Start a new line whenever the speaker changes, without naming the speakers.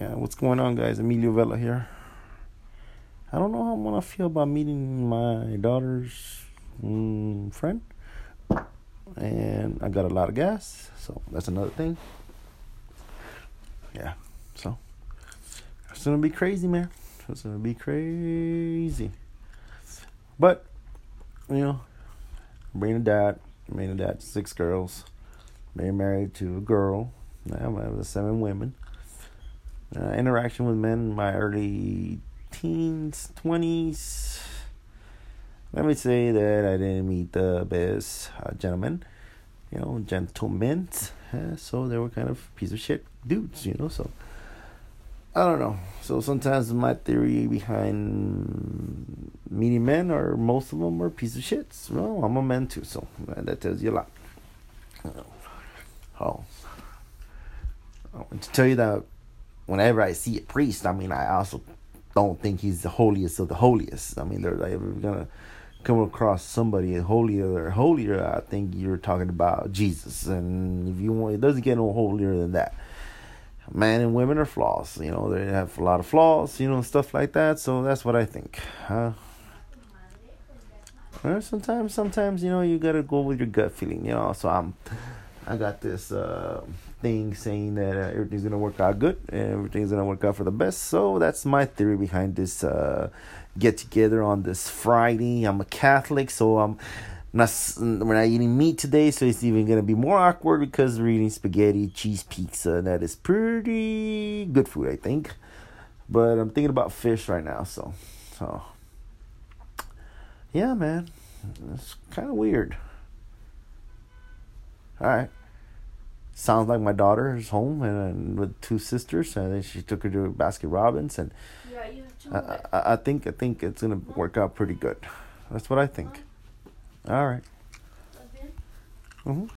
Yeah, what's going on, guys? Emilio Vela here. I don't know how I'm gonna feel about meeting my daughter's mm, friend, and I got a lot of gas, so that's another thing. Yeah, so it's gonna be crazy, man. It's gonna be crazy. But you know, being a dad, being a dad to six girls, being married to a girl, now I have seven women uh, interaction with men in my early teens, 20s. Let me say that I didn't meet the best uh, gentlemen, you know, gentlemen. Uh, so they were kind of piece of shit dudes, you know. So I don't know. So sometimes my theory behind meeting men, or most of them, are piece of shits. Well, I'm a man too, so that tells you a lot. Oh, I want to tell you that whenever I see a priest, I mean, I also don't think he's the holiest of the holiest. I mean, they're ever gonna come across somebody holier or holier. I think you're talking about Jesus, and if you want, it doesn't get no holier than that. Man and women are flaws, you know. They have a lot of flaws, you know, stuff like that. So that's what I think. Uh, sometimes, sometimes you know, you gotta go with your gut feeling, you know. So I'm, I got this. Uh, thing saying that uh, everything's gonna work out good and everything's gonna work out for the best. So that's my theory behind this uh, get together on this Friday. I'm a Catholic, so I'm not we're not eating meat today, so it's even gonna be more awkward because we're eating spaghetti, cheese pizza. and That is pretty good food, I think. But I'm thinking about fish right now, so so yeah, man, it's kind of weird. All right sounds like my daughter is home and, and with two sisters, and then she took her to Baskin Robbins, and
yeah, you have.
I, I, I think I think it's gonna work out pretty good. That's what I think. All right.
Mhm.